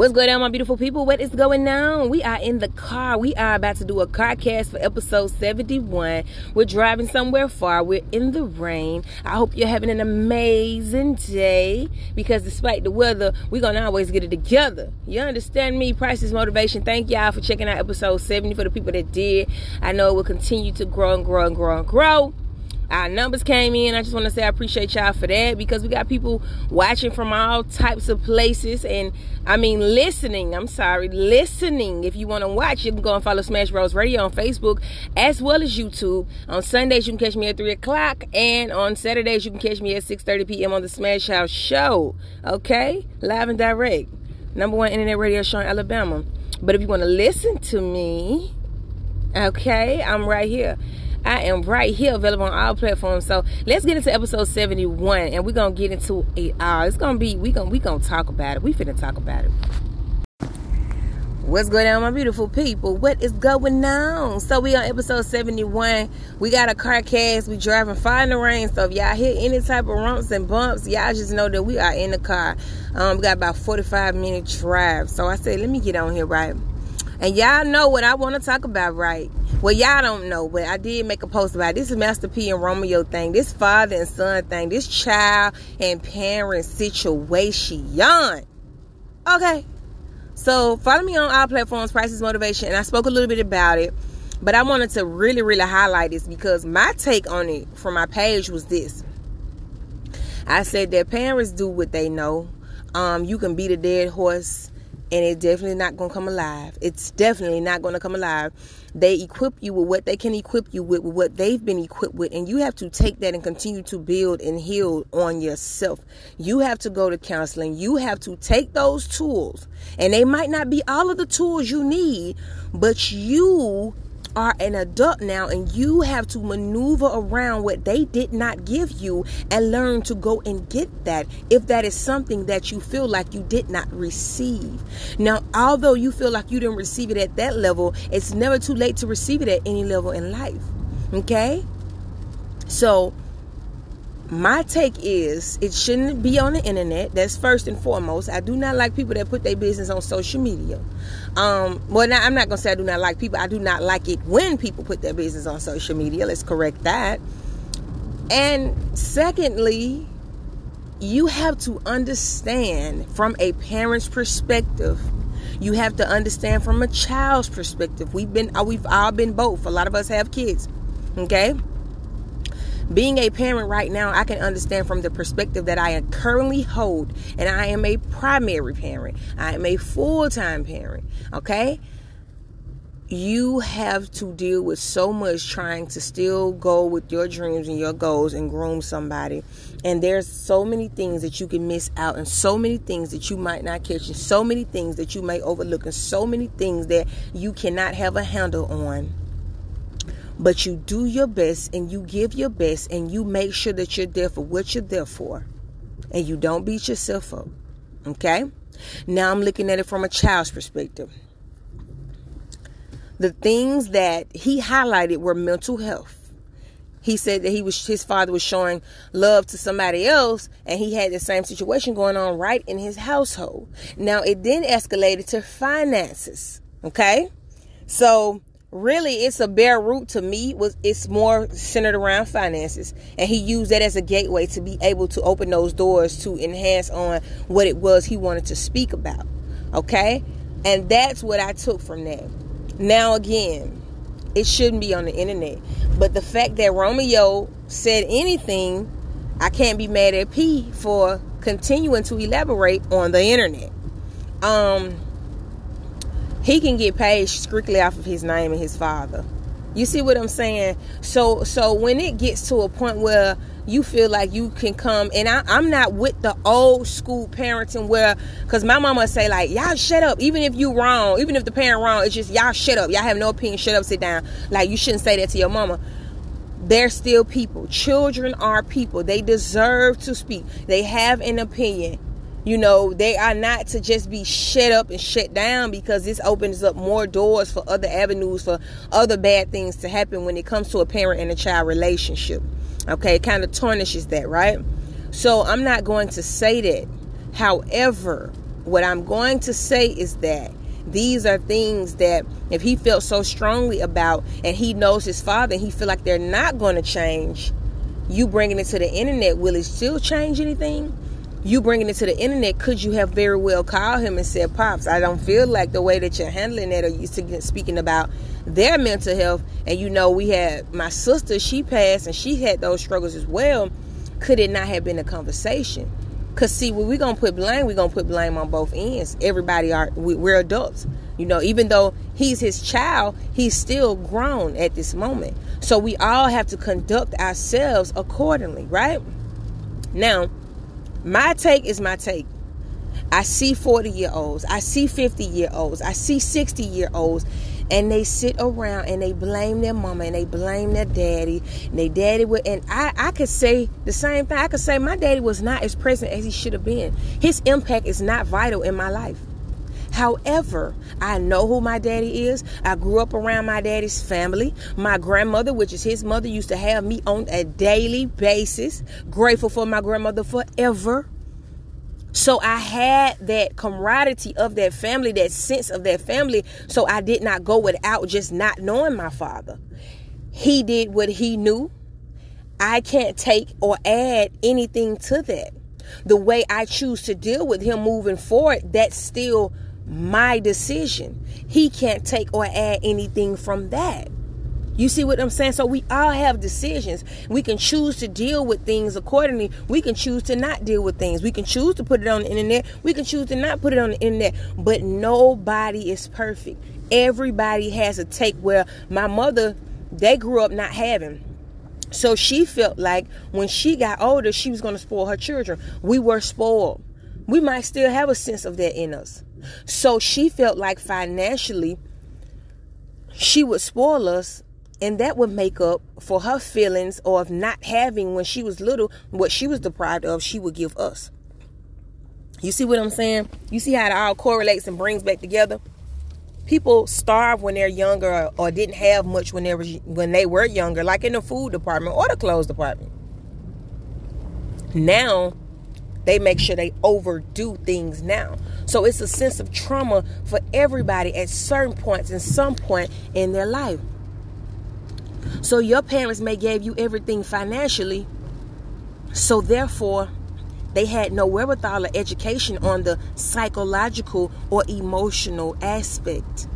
What's going on, my beautiful people? What is going on? We are in the car. We are about to do a car cast for episode 71. We're driving somewhere far. We're in the rain. I hope you're having an amazing day because despite the weather, we're going to always get it together. You understand me? Price is motivation. Thank y'all for checking out episode 70 for the people that did. I know it will continue to grow and grow and grow and grow our numbers came in. I just want to say I appreciate y'all for that because we got people watching from all types of places and I mean listening. I'm sorry, listening. If you want to watch, you can go and follow Smash Bros Radio on Facebook as well as YouTube. On Sundays you can catch me at three o'clock and on Saturdays you can catch me at 6:30 p.m. on the Smash House Show. Okay, live and direct, number one internet radio show in Alabama. But if you want to listen to me, okay, I'm right here. I am right here available on all platforms. So let's get into episode 71 and we're gonna get into it all. It's gonna be we gonna we gonna talk about it. We finna talk about it. What's going on, my beautiful people? What is going on? So we on episode 71. We got a car cast. We driving far in the rain. So if y'all hear any type of rumps and bumps, y'all just know that we are in the car. Um, we got about 45 minute drive. So I said, let me get on here, right? And y'all know what I want to talk about, right? Well, y'all don't know, but I did make a post about it. this Master P and Romeo thing, this father and son thing, this child and parent situation. Okay. So follow me on all platforms, Prices Motivation, and I spoke a little bit about it. But I wanted to really, really highlight this because my take on it from my page was this. I said that parents do what they know. Um, you can beat a dead horse and it's definitely not going to come alive. It's definitely not going to come alive. They equip you with what they can equip you with, with what they've been equipped with, and you have to take that and continue to build and heal on yourself. You have to go to counseling. You have to take those tools, and they might not be all of the tools you need, but you are an adult now and you have to maneuver around what they did not give you and learn to go and get that if that is something that you feel like you did not receive. Now, although you feel like you didn't receive it at that level, it's never too late to receive it at any level in life. Okay? So, my take is it shouldn't be on the internet. That's first and foremost. I do not like people that put their business on social media. Um, well, now, I'm not gonna say I do not like people. I do not like it when people put their business on social media. Let's correct that. And secondly, you have to understand from a parent's perspective. You have to understand from a child's perspective. We've been, uh, we've all been both. A lot of us have kids. Okay being a parent right now, I can understand from the perspective that I currently hold, and I am a primary parent. I am a full time parent. Okay? You have to deal with so much trying to still go with your dreams and your goals and groom somebody. And there's so many things that you can miss out, and so many things that you might not catch, and so many things that you may overlook, and so many things that you cannot have a handle on but you do your best and you give your best and you make sure that you're there for what you're there for. And you don't beat yourself up. Okay? Now I'm looking at it from a child's perspective. The things that he highlighted were mental health. He said that he was his father was showing love to somebody else and he had the same situation going on right in his household. Now it then escalated to finances. Okay? So really it's a bare root to me was it's more centered around finances. And he used that as a gateway to be able to open those doors to enhance on what it was he wanted to speak about. Okay? And that's what i took from that. Now again it shouldn't be on the internet. But the fact that romeo said anything i can't be mad at p for continuing to elaborate on the internet. Um he can get paid strictly off of his name and his father. You see what I'm saying? So so when it gets to a point where you feel like you can come and I, am not with the old school parenting where because my mama say like y'all shut up. Even if you wrong even if the parent wrong it's just y'all shut up. Y'all have no opinion. Shut up. Sit down. Like you shouldn't say that to your mama. They're still people. Children are people. They deserve to speak. They have an opinion you know, they are not to just be shut up and shut down because this opens up more doors for other avenues for other bad things to happen when it comes to a parent and a child relationship. Okay, it kind of tarnishes that, right? So I'm not going to say that. However, what I'm going to say is that these are things that if he felt so strongly about and he knows his father and he feel like they're not going to change, you bringing it to the internet, will it still change anything? You bringing it to the internet, could you have very well called him and said, Pops, I don't feel like the way that you're handling it or you speaking about their mental health. And you know, we had my sister, she passed and she had those struggles as well. Could it not have been a conversation? Cause see, when we're gonna put blame, we're gonna put blame on both ends. Everybody are we, we're adults. You know, even though he's his child, he's still grown at this moment. So we all have to conduct ourselves accordingly, right? Now, my take is my take. I see 40 year olds, I see 50 year olds, I see 60 year olds, and they sit around and they blame their mama and they blame their daddy and they daddy would and I, I could say the same thing. I could say my daddy was not as present as he should have been. His impact is not vital in my life However, I know who my daddy is. I grew up around my daddy's family. My grandmother, which is his mother, used to have me on a daily basis. Grateful for my grandmother forever. So I had that camaraderie of that family, that sense of that family. So I did not go without just not knowing my father. He did what he knew. I can't take or add anything to that. The way I choose to deal with him moving forward, that's still my decision. He can't take or add anything from that. You see what I'm saying? So we all have decisions. We can choose to deal with things accordingly. We can choose to not deal with things. We can choose to put it on the internet. We can choose to not put it on the internet. But nobody is perfect. Everybody has a take where my mother, they grew up not having. So she felt like when she got older, she was going to spoil her children. We were spoiled. We might still have a sense of that in us. So she felt like financially, she would spoil us and that would make up for her feelings of not having when she was little what she was deprived of she would give us. You see what i'm saying? You see how it all correlates and brings back together? People starve when they're younger or, or didn't have much when they were when they were younger like in the food department or the clothes department. Now they make sure they overdo things now so it's a sense of trauma for everybody at certain points and some point in their life so your parents may gave you everything financially. So therefore, they had no wherewithal or education on the psychological or emotional aspect.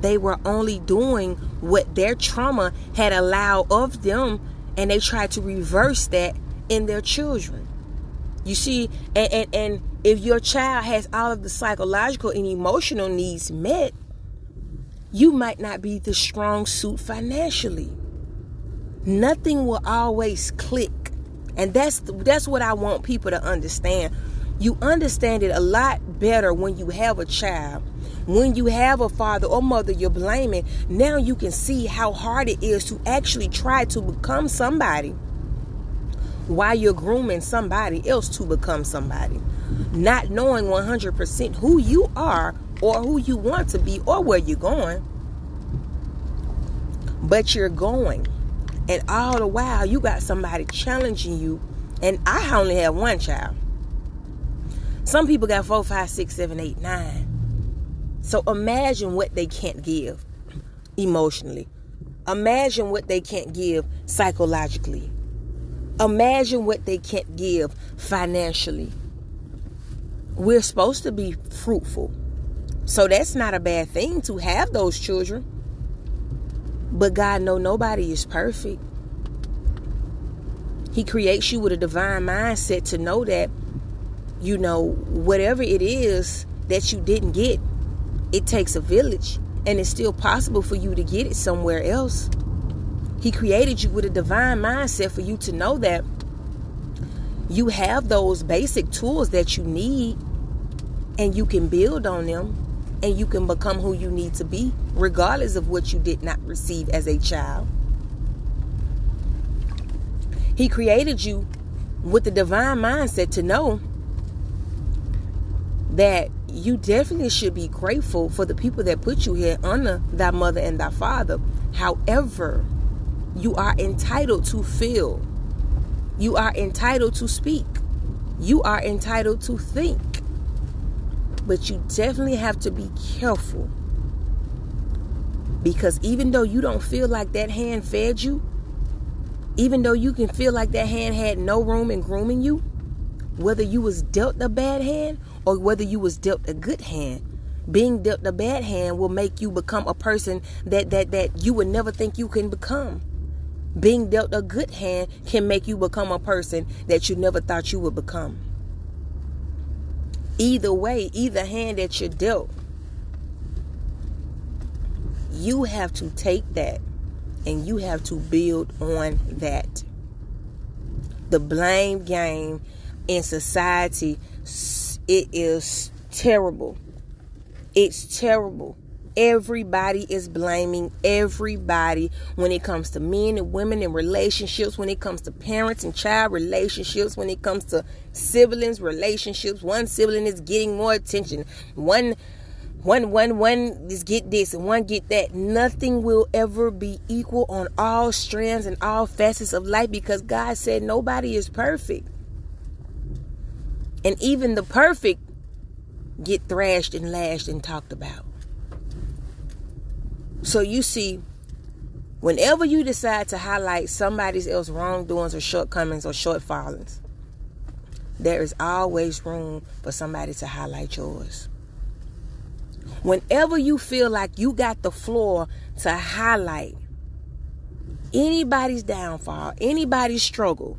They were only doing what their trauma had allowed of them, and they tried to reverse that in their children. You see, and, and, and if your child has all of the psychological and emotional needs met, you might not be the strong suit financially nothing will always click. And that's that's what I want people to understand. You understand it a lot better when you have a child. When you have a father or mother you're blaming, now you can see how hard it is to actually try to become somebody while you're grooming somebody else to become somebody. Not knowing 100% who you are or who you want to be or where you're going. But you're going. And all the while, you got somebody challenging you. And I only have one child. Some people got four, five, six, seven, eight, nine. So imagine what they can't give emotionally. Imagine what they can't give psychologically. Imagine what they can't give financially. We're supposed to be fruitful. So that's not a bad thing to have those children. But God know nobody is perfect. He creates you with a divine mindset to know that, you know, whatever it is that you didn't get, it takes a village. And it's still possible for you to get it somewhere else. He created you with a divine mindset for you to know that you have those basic tools that you need and you can build on them and you can become who you need to be, regardless of what you did not receive as a child. He created you with the divine mindset to know that you definitely should be grateful for the people that put you here, honor thy mother and thy father. However, you are entitled to feel, you are entitled to speak, you are entitled to think. But you definitely have to be careful. Because even though you don't feel like that hand fed you, even though you can feel like that hand had no room in grooming you, whether you was dealt a bad hand or whether you was dealt a good hand, being dealt a bad hand will make you become a person that that that you would never think you can become. Being dealt a good hand can make you become a person that you never thought you would become. Either way, either hand that you're dealt, you have to take that and you have to build on that. The blame game in society, it is terrible. It's terrible. Everybody is blaming everybody when it comes to men and women in relationships, when it comes to parents and child relationships, when it comes to siblings relationships. One sibling is getting more attention. One one one one is get this and one get that. Nothing will ever be equal on all strands and all facets of life because God said nobody is perfect. And even the perfect get thrashed and lashed and talked about. So you see, whenever you decide to highlight somebody else's wrongdoings or shortcomings or shortfallings, there is always room for somebody to highlight yours. Whenever you feel like you got the floor to highlight anybody's downfall, anybody's struggle,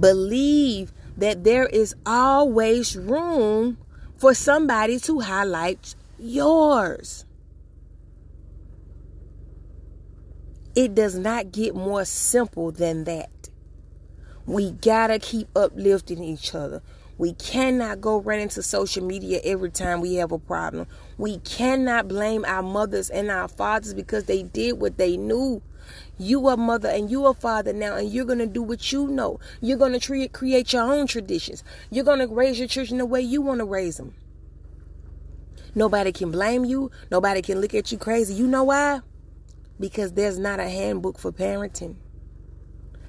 believe that there is always room for somebody to highlight yours. It does not get more simple than that. We gotta keep uplifting each other. We cannot go run into social media every time we have a problem. We cannot blame our mothers and our fathers because they did what they knew. You are mother and you are father now, and you're going to do what you know. You're going to create your own traditions. You're going to raise your children the way you want to raise them. Nobody can blame you. Nobody can look at you crazy. You know why? Because there's not a handbook for parenting.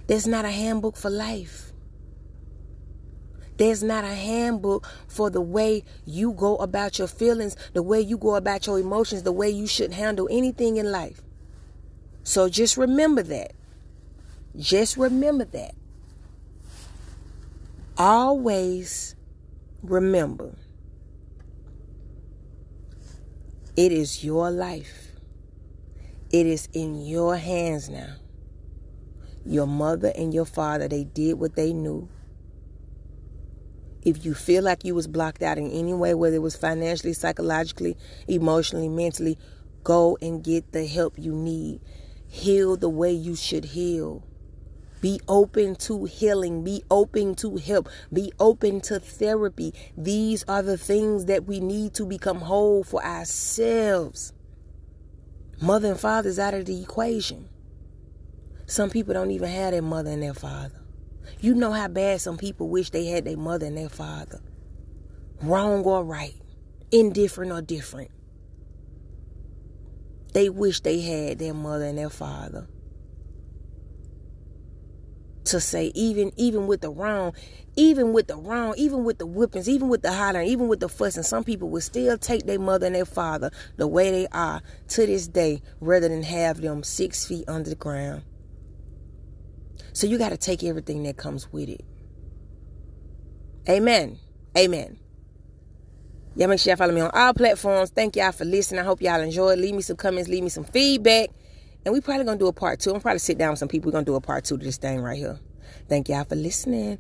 There's not a handbook for life. There's not a handbook for the way you go about your feelings, the way you go about your emotions, the way you should handle anything in life. So just remember that. Just remember that. Always remember it is your life. It is in your hands now. Your mother and your father, they did what they knew. If you feel like you was blocked out in any way, whether it was financially, psychologically, emotionally, mentally, go and get the help you need heal the way you should heal. Be open to healing. Be open to help. Be open to therapy. These are the things that we need to become whole for ourselves. Mother and father's out of the equation. Some people don't even have their mother and their father. You know how bad some people wish they had their mother and their father. Wrong or right, indifferent or different. They wish they had their mother and their father. To say even even with the wrong, even with the wrong, even with the whippings, even with the hollering, even with the fussing, some people would still take their mother and their father the way they are to this day, rather than have them six feet under the ground. So you got to take everything that comes with it. Amen. Amen. Y'all make sure y'all follow me on all platforms. Thank y'all for listening. I hope y'all enjoyed. Leave me some comments, leave me some feedback. And we probably gonna do a part two. I'm probably sit down with some people. We're gonna do a part two to this thing right here. Thank y'all for listening.